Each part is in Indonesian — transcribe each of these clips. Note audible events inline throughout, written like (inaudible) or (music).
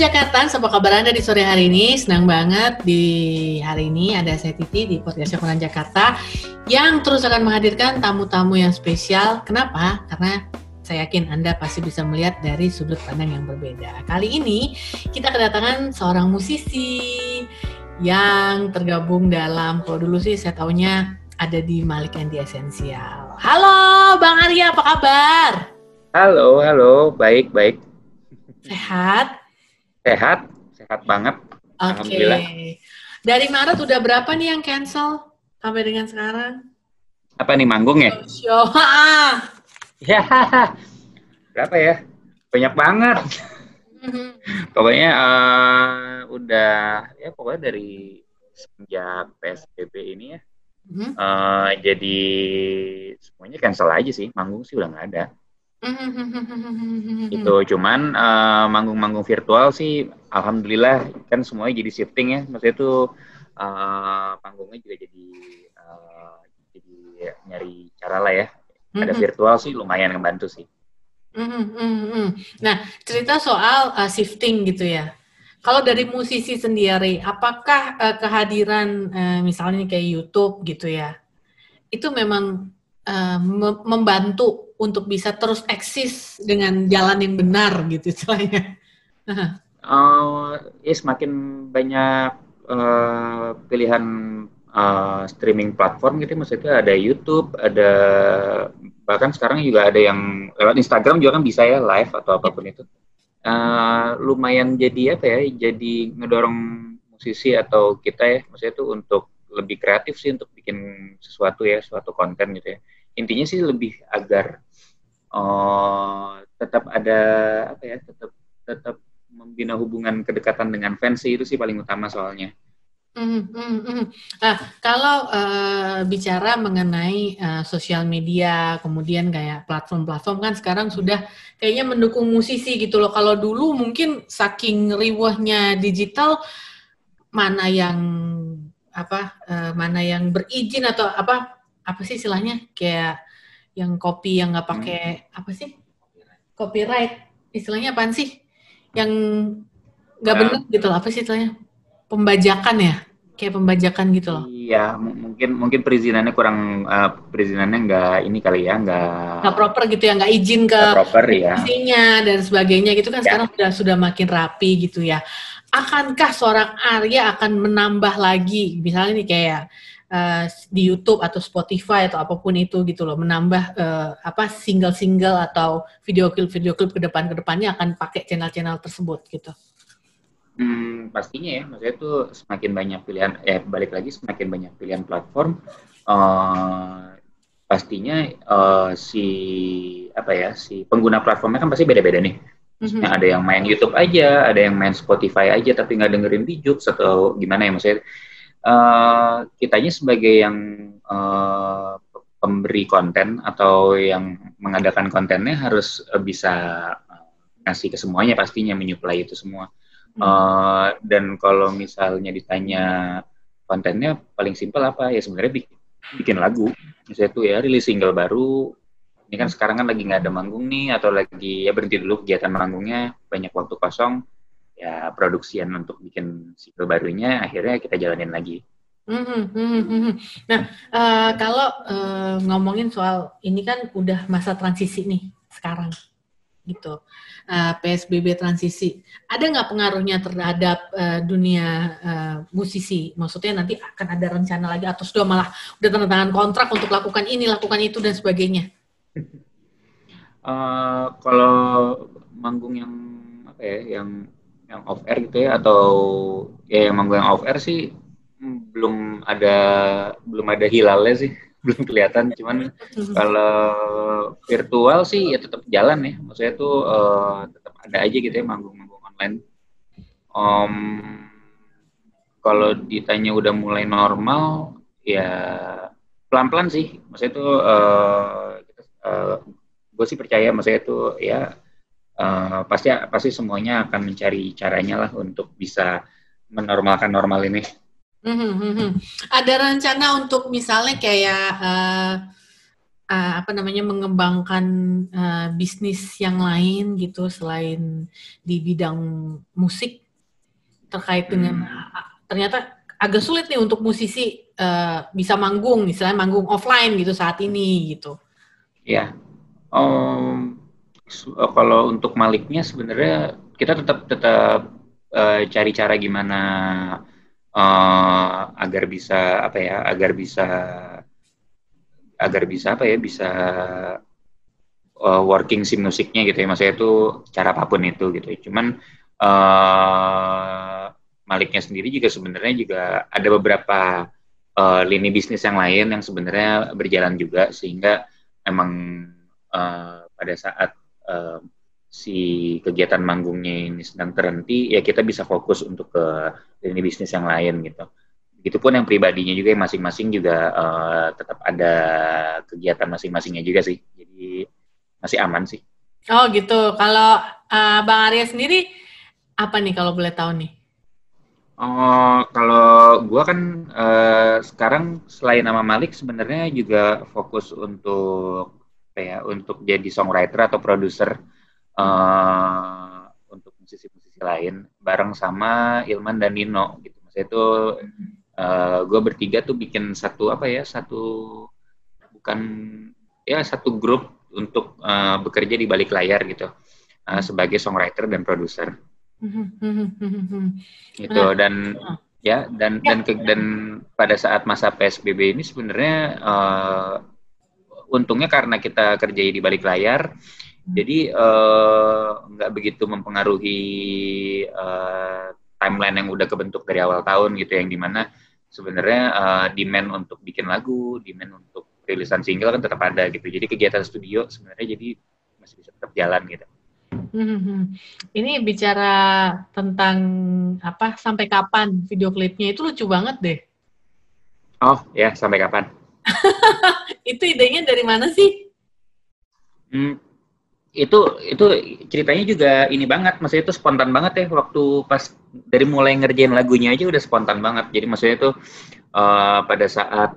Jakarta, apa kabar Anda di sore hari ini? Senang banget di hari ini ada saya Titi di Podcast Koran Jakarta yang terus akan menghadirkan tamu-tamu yang spesial. Kenapa? Karena saya yakin Anda pasti bisa melihat dari sudut pandang yang berbeda. Kali ini kita kedatangan seorang musisi yang tergabung dalam, kalau dulu sih saya taunya ada di Malik Endi Esensial. Halo Bang Arya, apa kabar? Halo, halo, baik, baik. Sehat? Sehat, sehat banget. Oke. Okay. Dari Maret udah berapa nih yang cancel sampai dengan sekarang? Apa nih manggung ya? Show. ya, berapa ya? Banyak banget. Mm-hmm. pokoknya uh, udah ya pokoknya dari sejak PSBB ini ya. Uh, jadi semuanya cancel aja sih, manggung sih udah nggak ada itu cuman uh, manggung-manggung virtual sih alhamdulillah kan semuanya jadi shifting ya. Maksudnya itu uh, panggungnya juga jadi uh, jadi nyari cara lah ya. Ada virtual sih lumayan ngebantu sih. Nah cerita soal uh, shifting gitu ya. Kalau dari musisi sendiri apakah uh, kehadiran uh, misalnya kayak YouTube gitu ya itu memang uh, membantu untuk bisa terus eksis dengan jalan yang benar gitu istilahnya. uh, (laughs) ya semakin banyak uh, pilihan uh, streaming platform gitu maksudnya ada YouTube, ada bahkan sekarang juga ada yang lewat Instagram juga kan bisa ya live atau apa pun itu. Uh, lumayan jadi apa ya? Jadi ngedorong musisi atau kita ya, maksudnya itu untuk lebih kreatif sih untuk bikin sesuatu ya, suatu konten gitu ya. Intinya sih lebih agar oh, tetap ada apa ya tetap tetap membina hubungan kedekatan dengan fans itu sih paling utama soalnya. Mm, mm, mm. Nah, kalau uh, bicara mengenai uh, sosial media, kemudian kayak platform-platform kan sekarang sudah kayaknya mendukung musisi gitu loh. Kalau dulu mungkin saking riwahnya digital, mana yang apa, uh, mana yang berizin atau apa, apa sih istilahnya? Kayak yang kopi yang nggak pakai hmm. apa sih? Copyright. Istilahnya apa sih? Yang nggak nah, benar gitu loh. Apa sih istilahnya? Pembajakan ya? Kayak pembajakan gitu loh. Iya mungkin mungkin perizinannya kurang uh, perizinannya nggak ini kali ya nggak nggak proper gitu ya nggak izin ke proper ya dan sebagainya gitu kan ya. sekarang sudah sudah makin rapi gitu ya. Akankah seorang Arya akan menambah lagi? Misalnya nih kayak uh, di YouTube atau Spotify atau apa pun itu gitu loh menambah uh, apa single-single atau video klip video klip ke depan ke depannya akan pakai channel-channel tersebut gitu. Hmm, pastinya ya, maksudnya itu semakin banyak pilihan, eh balik lagi semakin banyak pilihan platform, uh, pastinya uh, si apa ya si pengguna platformnya kan pasti beda-beda nih. Mm-hmm. ada yang main YouTube aja, ada yang main Spotify aja tapi nggak dengerin di atau gimana ya maksudnya uh, kitanya sebagai yang uh, pemberi konten atau yang mengadakan kontennya harus uh, bisa ngasih ke semuanya pastinya menyuplai itu semua. Hmm. Uh, dan kalau misalnya ditanya kontennya paling simpel apa ya sebenarnya bikin, bikin lagu. Misalnya tuh ya rilis single baru. Ini kan sekarang kan lagi nggak ada manggung nih atau lagi ya berhenti dulu kegiatan manggungnya banyak waktu kosong ya produksian untuk bikin single barunya akhirnya kita jalanin lagi. Mm-hmm, mm-hmm. Nah, uh, kalau uh, ngomongin soal ini kan udah masa transisi nih sekarang, gitu. Uh, PSBB transisi, ada nggak pengaruhnya terhadap uh, dunia uh, musisi? Maksudnya nanti akan ada rencana lagi atau sudah malah udah tanda tangan kontrak untuk lakukan ini, lakukan itu dan sebagainya? Uh, (laughs) kalau manggung yang apa ya, yang yang off air gitu ya atau ya yang manggung yang off air sih belum ada belum ada hilalnya sih (laughs) belum kelihatan. Cuman kalau virtual sih ya tetap jalan ya. Maksudnya tuh uh, tetap ada aja gitu ya manggung-manggung online. Um, kalau ditanya udah mulai normal ya pelan-pelan sih. Maksudnya tuh uh, uh, gue sih percaya maksudnya tuh ya uh, pasti pasti semuanya akan mencari caranya lah untuk bisa menormalkan normal ini. Hmm, hmm, hmm. Ada rencana untuk misalnya kayak uh, uh, apa namanya mengembangkan uh, bisnis yang lain gitu selain di bidang musik terkait dengan hmm. ternyata agak sulit nih untuk musisi uh, bisa manggung, misalnya manggung offline gitu saat ini gitu. Ya, um, kalau untuk Maliknya sebenarnya kita tetap tetap uh, cari cara gimana uh, agar bisa apa ya, agar bisa agar bisa apa ya bisa uh, working si musiknya gitu ya. Maksudnya itu cara apa pun itu gitu. Cuman uh, Maliknya sendiri juga sebenarnya juga ada beberapa uh, lini bisnis yang lain yang sebenarnya berjalan juga sehingga emang uh, pada saat uh, si kegiatan manggungnya ini sedang terhenti ya kita bisa fokus untuk ke lini bisnis yang lain gitu Begitupun yang pribadinya juga yang masing-masing juga uh, tetap ada kegiatan masing-masingnya juga sih. Jadi masih aman sih. Oh gitu. Kalau uh, Bang Arya sendiri apa nih kalau boleh tahu nih? Oh, kalau gue kan uh, sekarang selain nama Malik sebenarnya juga fokus untuk ya, untuk jadi songwriter atau produser uh, untuk musisi-musisi lain bareng sama Ilman dan Nino gitu. Maksudnya itu uh, eh, gue bertiga tuh bikin satu apa ya satu bukan ya satu grup untuk uh, bekerja di balik layar gitu. Uh, sebagai songwriter dan produser. Gitu dan ya dan dan ke, dan pada saat masa psbb ini sebenarnya uh, untungnya karena kita kerja di balik layar jadi nggak uh, begitu mempengaruhi uh, timeline yang udah kebentuk dari awal tahun gitu yang di mana sebenarnya uh, demand untuk bikin lagu, demand untuk rilisan single kan tetap ada gitu. Jadi kegiatan studio sebenarnya jadi masih bisa tetap jalan gitu. Hmm, ini bicara tentang apa sampai kapan video klipnya itu lucu banget deh. Oh ya sampai kapan? (laughs) itu idenya dari mana sih? Hmm, itu itu ceritanya juga ini banget. Maksudnya itu spontan banget ya waktu pas dari mulai ngerjain lagunya aja udah spontan banget. Jadi maksudnya itu uh, pada saat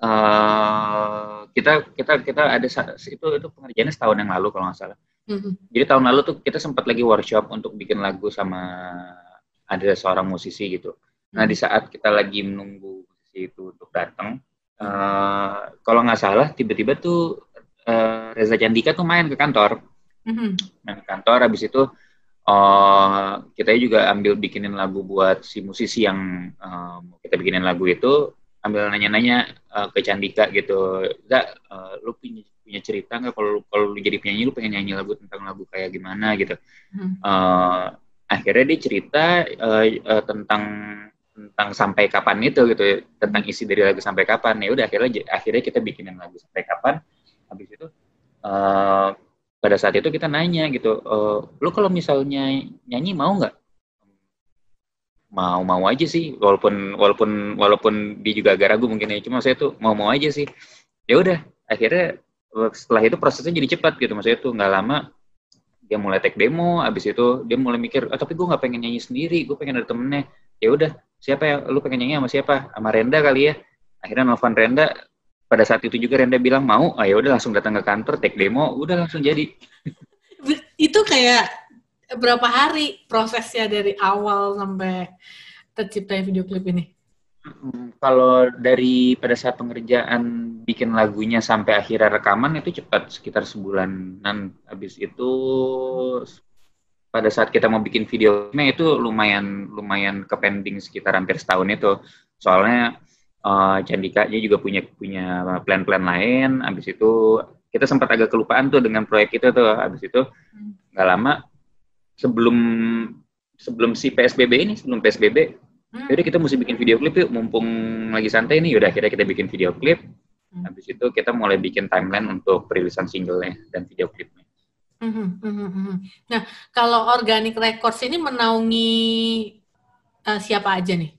uh, kita kita kita ada itu itu pengerjaannya setahun yang lalu kalau nggak salah. Mm-hmm. jadi tahun lalu tuh kita sempat lagi workshop untuk bikin lagu sama ada seorang musisi gitu. Nah di saat kita lagi menunggu musisi itu untuk datang uh, kalau nggak salah tiba-tiba tuh uh, Reza Candika tuh main ke kantor, mm-hmm. main ke kantor. Habis itu uh, kita juga ambil bikinin lagu buat si musisi yang uh, kita bikinin lagu itu, ambil nanya-nanya uh, ke Candika gitu, Zak, uh, lu punya punya cerita nggak kalau kalau lu jadi penyanyi lu pengen nyanyi lagu tentang lagu kayak gimana gitu. Mm-hmm. Uh, akhirnya dia cerita uh, uh, tentang tentang sampai kapan itu gitu tentang isi dari lagu sampai kapan. Ya udah akhirnya akhirnya kita bikinin lagu sampai kapan. Habis itu uh, pada saat itu kita nanya gitu uh, lu kalau misalnya nyanyi mau nggak? Mau mau aja sih walaupun walaupun walaupun dia juga agak ragu mungkin ya cuma saya tuh mau mau aja sih. Ya udah akhirnya setelah itu prosesnya jadi cepat gitu maksudnya tuh nggak lama dia mulai take demo abis itu dia mulai mikir ah, tapi gue nggak pengen nyanyi sendiri gue pengen ada temennya. Ya udah siapa ya? Lu pengen nyanyi sama siapa? Sama Renda kali ya. Akhirnya nelfon Renda. Pada saat itu juga Renda bilang mau, ah ya udah langsung datang ke kantor, take demo, udah langsung jadi. (laughs) itu kayak berapa hari prosesnya dari awal sampai tercipta video klip ini? Kalau dari pada saat pengerjaan bikin lagunya sampai akhirnya rekaman itu cepat sekitar sebulanan. Habis itu pada saat kita mau bikin videonya itu lumayan lumayan ke pending sekitar hampir setahun itu. Soalnya uh, Candika dia juga punya punya plan-plan lain. Habis itu kita sempat agak kelupaan tuh dengan proyek itu tuh. Habis itu nggak lama sebelum sebelum si PSBB ini, sebelum PSBB, hmm. jadi kita mesti bikin video klip yuk, mumpung lagi santai nih, yaudah akhirnya kita bikin video klip. Hmm. Habis itu kita mulai bikin timeline untuk perilisan singlenya dan video klipnya. Hmm, hmm, hmm, nah, kalau Organic Records ini menaungi uh, siapa aja nih?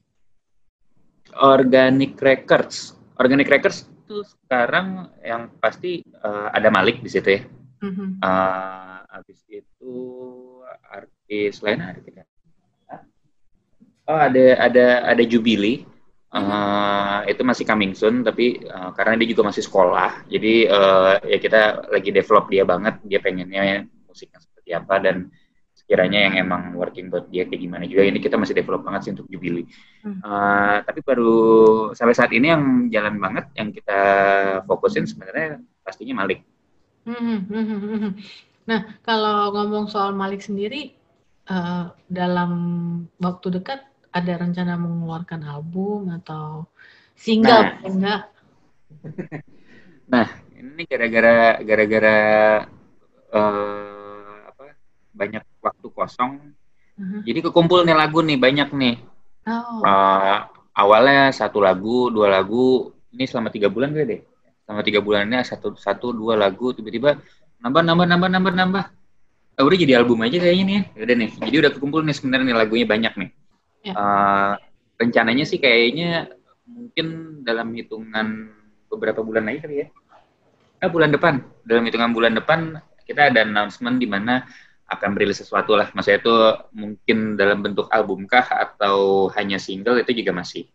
Organic Records. Organic Records itu sekarang yang pasti uh, ada Malik di situ ya. Mm-hmm. Uh, habis itu artis lain ada tidak? Oh ada ada ada Jubilee. Uh, itu masih coming soon, tapi uh, karena dia juga masih sekolah, jadi uh, ya kita lagi develop dia banget. Dia pengennya musiknya seperti apa dan sekiranya yang emang working buat dia kayak gimana juga. Ini kita masih develop banget sih untuk Jubilee. Hmm. Uh, tapi baru sampai saat ini yang jalan banget, yang kita fokusin sebenarnya pastinya Malik. Hmm, hmm, hmm, nah, kalau ngomong soal Malik sendiri, uh, dalam waktu dekat ada rencana mengeluarkan album atau single nah. enggak? (laughs) Nah, ini gara-gara gara-gara uh, apa banyak waktu kosong. Uh-huh. Jadi kekumpul nih lagu nih banyak nih. Oh. Uh, awalnya satu lagu, dua lagu. Ini selama tiga bulan gue deh. Selama tiga bulan ini satu satu dua lagu tiba-tiba nambah nambah nambah nambah nambah. Uh, udah jadi album aja kayaknya nih. Ya. Udah nih. Jadi udah kekumpul nih sebenarnya nih lagunya banyak nih. Ya. Uh, rencananya sih kayaknya mungkin dalam hitungan beberapa bulan lagi kali ya. Eh, bulan depan. Dalam hitungan bulan depan kita ada announcement di mana akan merilis sesuatu lah. Maksudnya itu mungkin dalam bentuk album kah atau hanya single itu juga masih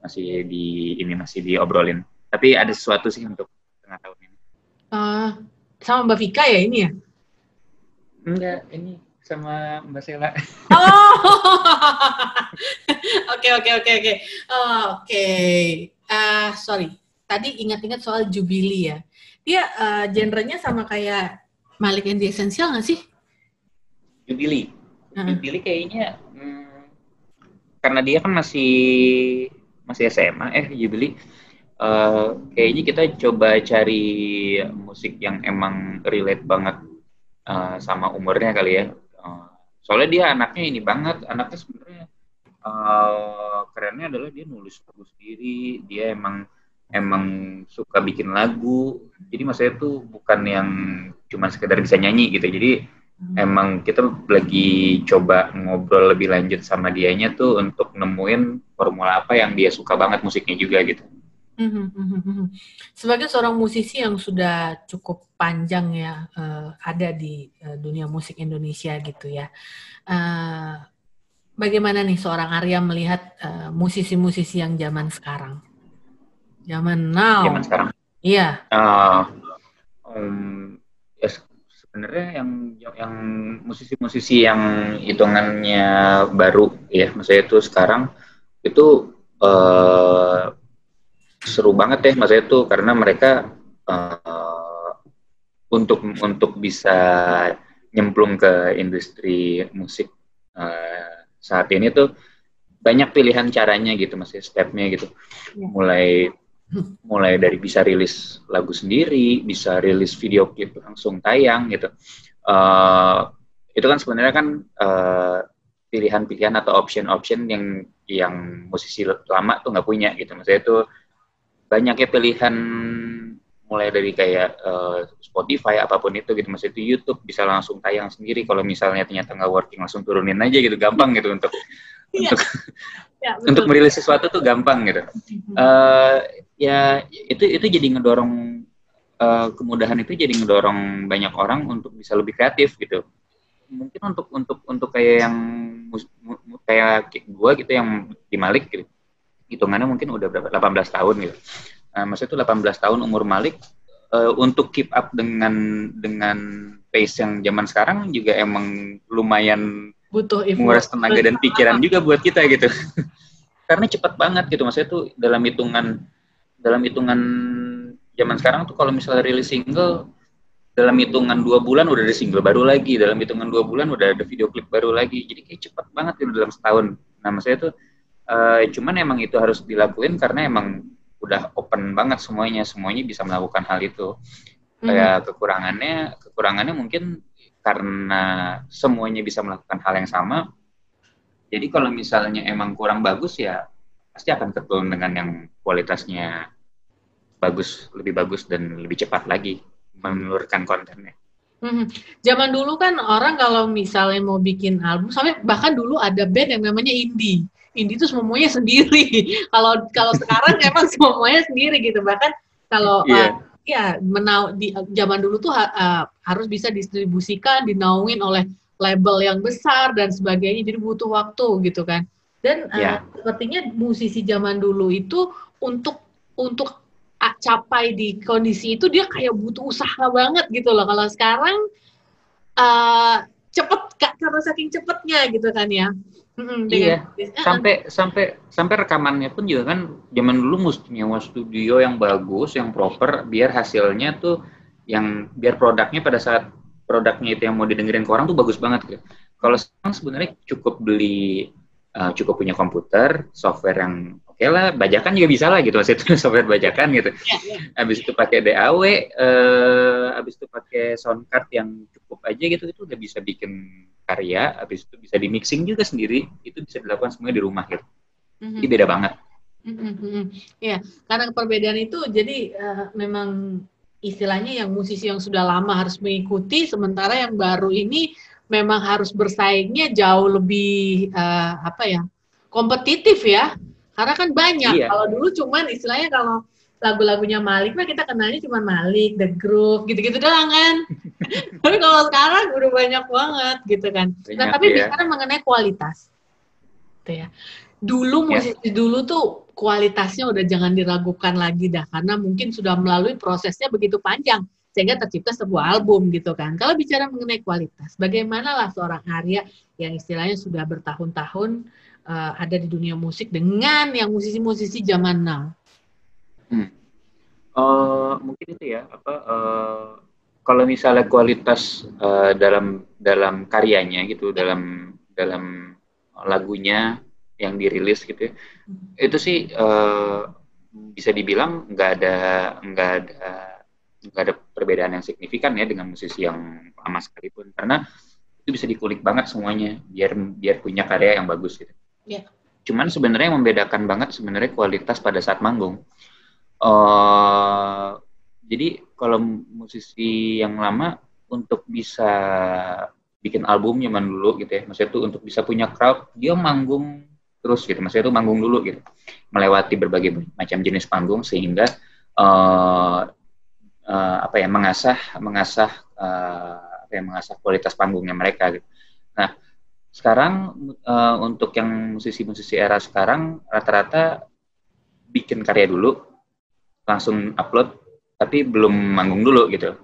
masih di ini masih diobrolin. Tapi ada sesuatu sih untuk tengah tahun ini. Uh, sama Mbak Vika ya ini ya? Enggak, ini sama Mbak Sela. (laughs) Oh, (laughs) oke oke oke oke oke. Ah sorry, tadi ingat-ingat soal Jubilee ya. Dia uh, genrenya sama kayak Malik and the Essential nggak sih? Jubilee. Uh -huh. Jubilee kayaknya hmm, karena dia kan masih masih SMA eh Jubilee. Uh, kayaknya kita coba cari musik yang emang relate banget uh, sama umurnya kali ya soalnya dia anaknya ini banget anaknya sebenarnya uh, kerennya adalah dia nulis lagu sendiri dia emang emang suka bikin lagu jadi maksudnya tuh bukan yang cuma sekedar bisa nyanyi gitu jadi hmm. emang kita lagi coba ngobrol lebih lanjut sama dianya tuh untuk nemuin formula apa yang dia suka banget musiknya juga gitu Sebagai seorang musisi yang sudah cukup panjang ya uh, ada di uh, dunia musik Indonesia gitu ya, uh, bagaimana nih seorang Arya melihat musisi-musisi yang zaman sekarang, zaman now? Zaman sekarang. Iya. Uh, um, ya sebenarnya yang yang musisi-musisi yang hitungannya baru ya, maksudnya itu sekarang itu uh, seru banget ya mas itu karena mereka uh, untuk untuk bisa nyemplung ke industri musik uh, saat ini tuh banyak pilihan caranya gitu mas stepnya gitu. Ya. mulai mulai dari bisa rilis lagu sendiri bisa rilis video klip langsung tayang gitu. Uh, itu kan sebenarnya kan pilihan pilihan-pilihan atau option-option yang yang musisi lama tuh nggak punya gitu. Maksudnya itu banyaknya pilihan mulai dari kayak uh, Spotify apa pun itu gitu. Maksudnya itu YouTube bisa langsung tayang sendiri kalau misalnya ternyata nggak working langsung turunin aja gitu. Gampang gitu untuk yeah. untuk (laughs) yeah, untuk merilis sesuatu tuh gampang gitu. Uh, ya itu itu jadi ngedorong uh, kemudahan itu jadi ngedorong banyak orang untuk bisa lebih kreatif gitu. Mungkin untuk untuk untuk kayak yang kayak gue gitu yang di Malik gitu hitungannya mungkin udah berapa 18 tahun gitu. Nah, maksudnya itu 18 tahun umur Malik uh, untuk keep up dengan dengan pace yang zaman sekarang juga emang lumayan butuh menguras tenaga dan pikiran juga buat kita gitu. (laughs) Karena cepat banget gitu maksudnya tuh dalam hitungan dalam hitungan zaman sekarang tuh kalau misalnya rilis single dalam hitungan dua bulan udah ada single baru lagi dalam hitungan dua bulan udah ada video klip baru lagi jadi kayak cepat banget gitu dalam setahun nah maksudnya tuh Uh, cuman emang itu harus dilakuin karena emang udah open banget semuanya, semuanya bisa melakukan hal itu. Mm. Kayak kekurangannya, kekurangannya mungkin karena semuanya bisa melakukan hal yang sama. Jadi kalau misalnya emang kurang bagus ya pasti akan ketemu dengan yang kualitasnya bagus, lebih bagus dan lebih cepat lagi menelurkan kontennya. Hmm. Zaman dulu kan orang kalau misalnya mau bikin album, sampai bahkan dulu ada band yang namanya indie indie itu semuanya sendiri. (laughs) Kalau kalau sekarang (laughs) emang semuanya sendiri gitu. Bahkan kalau yeah. uh, ya menau di zaman dulu tuh uh, harus bisa distribusikan, dinaungin oleh label yang besar dan sebagainya. Jadi butuh waktu gitu kan. Dan yeah. uh, sepertinya musisi zaman dulu itu untuk untuk capai di kondisi itu dia kayak butuh usaha banget gitu loh. Kalau sekarang uh, cepet karena saking cepetnya gitu kan ya. Hmm, iya. Sampai sampai sampai rekamannya pun juga kan zaman dulu mesti nyewa studio yang bagus, yang proper biar hasilnya tuh yang biar produknya pada saat produknya itu yang mau didengerin ke orang tuh bagus banget gitu. Kalau sekarang sebenarnya cukup beli uh, cukup punya komputer, software yang okay lah, bajakan juga bisa lah gitu, maksudnya itu (laughs) software bajakan gitu. Ya, ya. Habis itu pakai DAW, eh, habis itu pakai sound card yang cukup aja gitu, itu udah bisa bikin karya, habis itu bisa di mixing juga sendiri, itu bisa dilakukan semuanya di rumah gitu. Mm-hmm. Jadi beda banget. Mm-hmm. Ya, karena perbedaan itu jadi uh, memang istilahnya yang musisi yang sudah lama harus mengikuti, sementara yang baru ini memang harus bersaingnya jauh lebih uh, apa ya kompetitif ya karena kan banyak iya. kalau dulu cuman istilahnya kalau lagu-lagunya Malik mah kita kenalnya cuma Malik, The Groove, gitu-gitu doang kan. (laughs) tapi kalau sekarang udah banyak banget gitu kan. Nah, banyak, nah tapi ya. bicara mengenai kualitas, gitu ya. Dulu iya. musisi yeah. dulu tuh kualitasnya udah jangan diragukan lagi dah karena mungkin sudah melalui prosesnya begitu panjang sehingga tercipta sebuah album gitu kan. Kalau bicara mengenai kualitas, bagaimana lah seorang Arya yang istilahnya sudah bertahun-tahun uh, ada di dunia musik dengan yang musisi-musisi zaman now? Hmm. Uh, mungkin itu ya apa uh, kalau misalnya kualitas uh, dalam dalam karyanya gitu dalam dalam lagunya yang dirilis gitu ya, hmm. itu sih uh, bisa dibilang nggak ada nggak ada nggak ada perbedaan yang signifikan ya dengan musisi yang lama sekalipun karena itu bisa dikulik banget semuanya biar biar punya karya yang bagus gitu. Yeah. Cuman sebenarnya yang membedakan banget sebenarnya kualitas pada saat manggung. Uh, jadi kalau musisi yang lama untuk bisa bikin album zaman dulu gitu ya, maksudnya itu untuk bisa punya crowd dia manggung terus gitu, maksudnya itu manggung dulu gitu, melewati berbagai macam jenis panggung sehingga uh, uh, apa ya mengasah mengasah uh, apa ya mengasah kualitas panggungnya mereka gitu. Nah sekarang uh, untuk yang musisi-musisi era sekarang rata-rata bikin karya dulu langsung upload tapi belum manggung dulu gitu.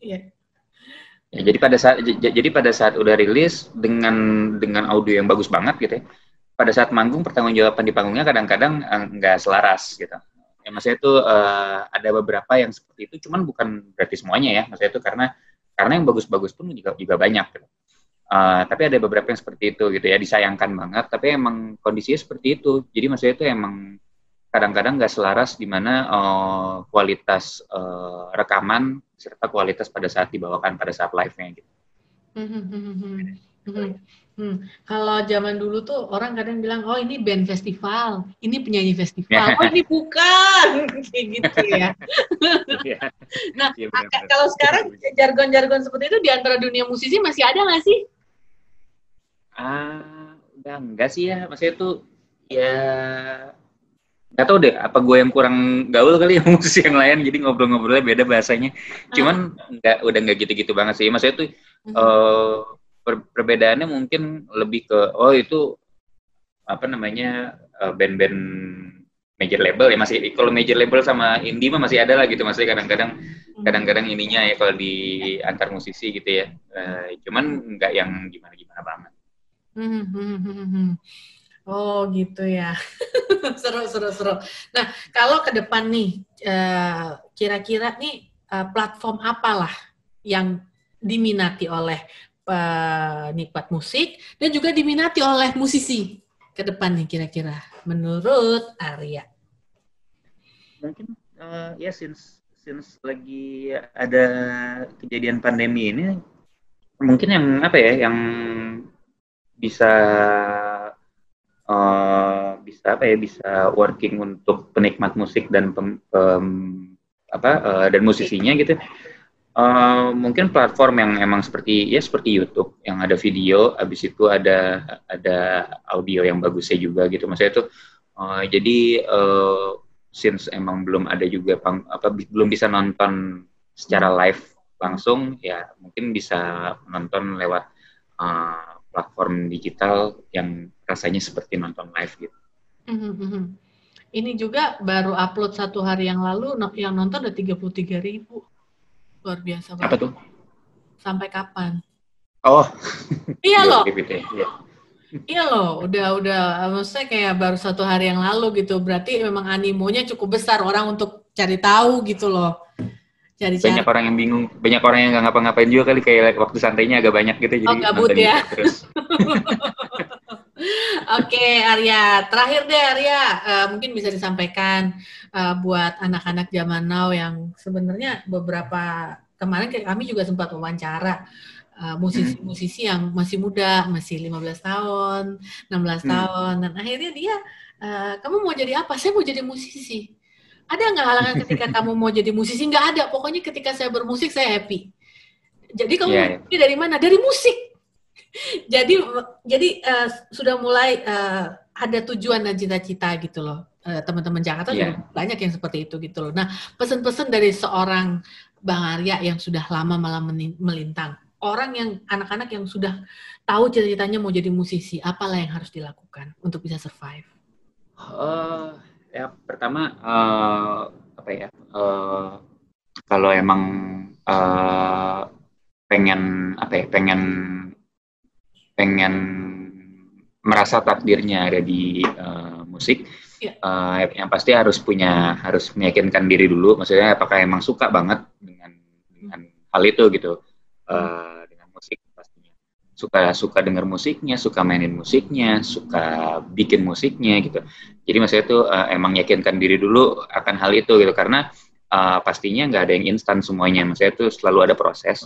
Iya. Ya, jadi pada saat jadi pada saat udah rilis dengan dengan audio yang bagus banget gitu ya. Pada saat manggung pertanggungjawaban di panggungnya kadang-kadang nggak selaras gitu ya maksudnya itu uh, ada beberapa yang seperti itu cuman bukan berarti semuanya ya maksudnya itu karena karena yang bagus-bagus pun juga juga banyak gitu. Uh, tapi ada beberapa yang seperti itu gitu ya disayangkan banget tapi emang kondisinya seperti itu jadi maksudnya itu emang kadang-kadang nggak selaras di mana uh, kualitas uh, rekaman serta kualitas pada saat dibawakan pada saat live-nya gitu. Hmm, hmm, hmm, Hmm. Kalau zaman dulu tuh orang kadang bilang, oh ini band festival, ini penyanyi festival, (laughs) oh ini bukan, kayak gitu ya. yeah. nah, iya, kalau sekarang jargon-jargon seperti itu di antara dunia musisi masih ada nggak sih? Ah, udah enggak sih ya, maksudnya tuh ya nggak tahu deh apa gue yang kurang gaul kali ya (laughs) musisi yang lain jadi ngobrol-ngobrolnya beda bahasanya. Cuman ah. nggak udah nggak gitu-gitu banget sih. Maksudnya tuh uh, uh per perbedaannya mungkin lebih ke oh itu apa namanya uh, band-band major label ya. Masih kalau major label sama indie mah masih ada lah gitu. Masih kadang-kadang hmm. kadang-kadang ininya ya kalau di antar musisi gitu ya. Uh, cuman nggak yang gimana-gimana banget. Hmm, hmm, oh gitu ya (laughs) seru seru seru. Nah kalau ke depan nih uh, kira-kira nih uh, platform apalah yang diminati oleh penikmat musik dan juga diminati oleh musisi ke depan nih kira-kira menurut Arya? Mungkin uh, ya since since lagi ada kejadian pandemi ini mungkin yang apa ya yang bisa uh, bisa apa ya bisa working untuk penikmat musik dan pem, pem, apa uh, dan musisinya gitu Uh, mungkin platform yang emang seperti ya seperti YouTube yang ada video, habis itu ada ada audio yang bagusnya juga gitu. Maksudnya itu uh, jadi uh, since emang belum ada juga pang, apa belum bisa nonton secara live langsung ya mungkin bisa nonton lewat uh, platform digital yang rasanya seperti nonton live gitu. Mm-hmm. Ini juga baru upload satu hari yang lalu, yang nonton ada 33 ribu. Luar biasa banget. Apa tuh? Sampai kapan? Oh. (laughs) Iya loh. Iya. iya loh, udah udah maksudnya kayak baru satu hari yang lalu gitu. Berarti memang animonya cukup besar orang untuk cari tahu gitu loh. Cari -cari. Banyak orang yang bingung, banyak orang yang nggak ngapa-ngapain juga kali kayak waktu santainya agak banyak gitu jadi oh, gabut ya. Terus. (laughs) Oke, Arya. Terakhir deh, Arya. Uh, mungkin bisa disampaikan uh, buat anak-anak zaman now yang sebenarnya beberapa kemarin kami juga sempat wawancara eh, musisi-musisi yang masih muda, masih 15 tahun, 16 hmm. tahun, dan akhirnya dia, uh, kamu mau jadi apa? Saya mau jadi musisi. Ada nggak halangan ketika kamu mau jadi musisi? Nggak ada. Pokoknya ketika saya bermusik saya happy. Jadi kamu yeah, yeah. dari mana? Dari musik (laughs) jadi jadi uh, sudah mulai uh, ada tujuan dan cita-cita gitu loh. Uh, teman-teman Jakarta yeah. juga banyak yang seperti itu gitu loh. Nah, pesan-pesan dari seorang Bang Arya yang sudah lama malam melintang, orang yang anak-anak yang sudah tahu cita-citanya mau jadi musisi, apalah yang harus dilakukan untuk bisa survive? Uh, ya pertama uh, apa ya? Uh, kalau emang uh, pengen apa ya? Pengen pengen merasa takdirnya ada di uh, musik, yeah. uh, yang pasti harus punya harus meyakinkan diri dulu. Maksudnya apakah emang suka banget dengan dengan hal itu gitu, uh, dengan musik. Suka suka dengar musiknya, suka mainin musiknya, suka bikin musiknya gitu. Jadi maksudnya itu uh, emang yakinkan diri dulu akan hal itu gitu karena uh, pastinya nggak ada yang instan semuanya. Maksudnya itu selalu ada proses.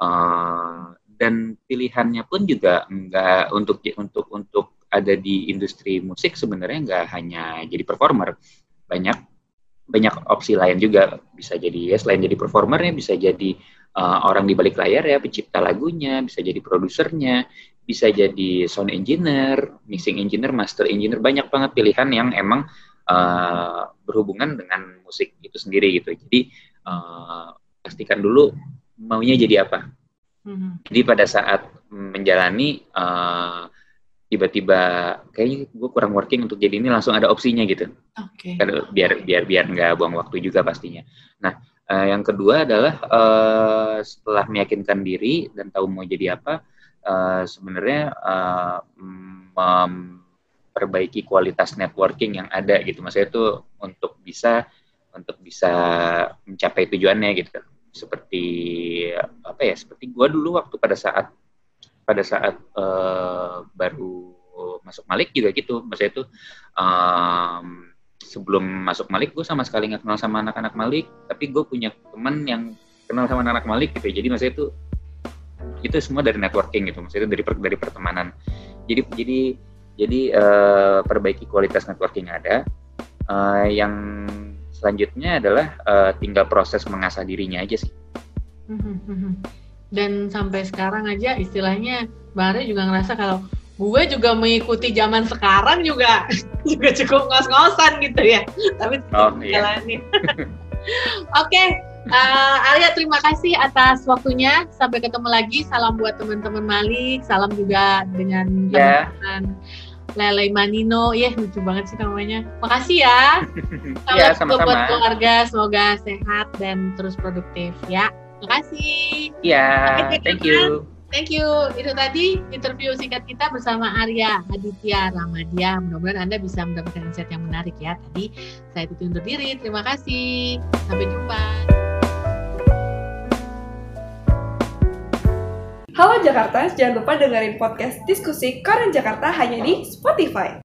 Uh, dan pilihannya pun juga enggak untuk untuk untuk ada di industri musik sebenarnya enggak hanya jadi performer banyak banyak opsi lain juga. Bisa jadi ya selain jadi performernya bisa jadi uh, orang di balik layar ya pencipta lagunya bisa jadi produsernya bisa jadi sound engineer mixing engineer master engineer banyak banget pilihan yang emang uh, berhubungan dengan musik itu sendiri gitu. Jadi uh, pastikan dulu maunya jadi apa. Hmm. Jadi pada saat menjalani uh, tiba-tiba kayaknya gue kurang working untuk jadi ini langsung ada opsinya gitu. Oke. Okay. Biar biar biar nggak buang waktu juga pastinya. Nah uh, yang kedua adalah uh, setelah meyakinkan diri dan tahu mau jadi apa, uh, sebenarnya uh, memperbaiki kualitas networking yang ada gitu. Maksudnya itu untuk bisa untuk bisa mencapai tujuannya gitu seperti apa ya seperti gue dulu waktu pada saat pada saat uh, baru masuk Malik juga gitu. Maksudnya itu um, sebelum masuk Malik gue sama sekali nggak kenal sama anak-anak Malik. Tapi gue punya teman yang kenal sama anak-anak Malik gitu. Jadi maksudnya itu itu semua dari networking gitu. Maksudnya dari dari pertemanan. Jadi jadi jadi uh, perbaiki kualitas networking ada. Uh, yang selanjutnya adalah uh, tinggal proses mengasah dirinya aja sih. Dan sampai sekarang aja istilahnya Bare juga ngerasa kalau gue juga mengikuti zaman sekarang juga (laughs) juga cukup ngos-ngosan gitu ya. Tapi oh, iya. (laughs) Oke, okay. uh, eh, Arya terima kasih atas waktunya. Sampai ketemu lagi. Salam buat teman-teman Malik. Salam juga dengan yeah. teman-teman Lele Manino, ya lucu banget sih namanya. Makasih ya. (laughs) Iya, sama-sama. Buat keluarga, semoga sehat dan terus produktif ya. Makasih. Iya, yeah, thank you. Thank you. Itu tadi interview singkat kita bersama Arya Aditya Ramadia. Mudah-mudahan Anda bisa mendapatkan insight yang menarik ya. Tadi saya tutup undur diri. Terima kasih. Sampai jumpa. Halo Jakarta, jangan lupa dengerin podcast diskusi Koran Jakarta hanya di Spotify.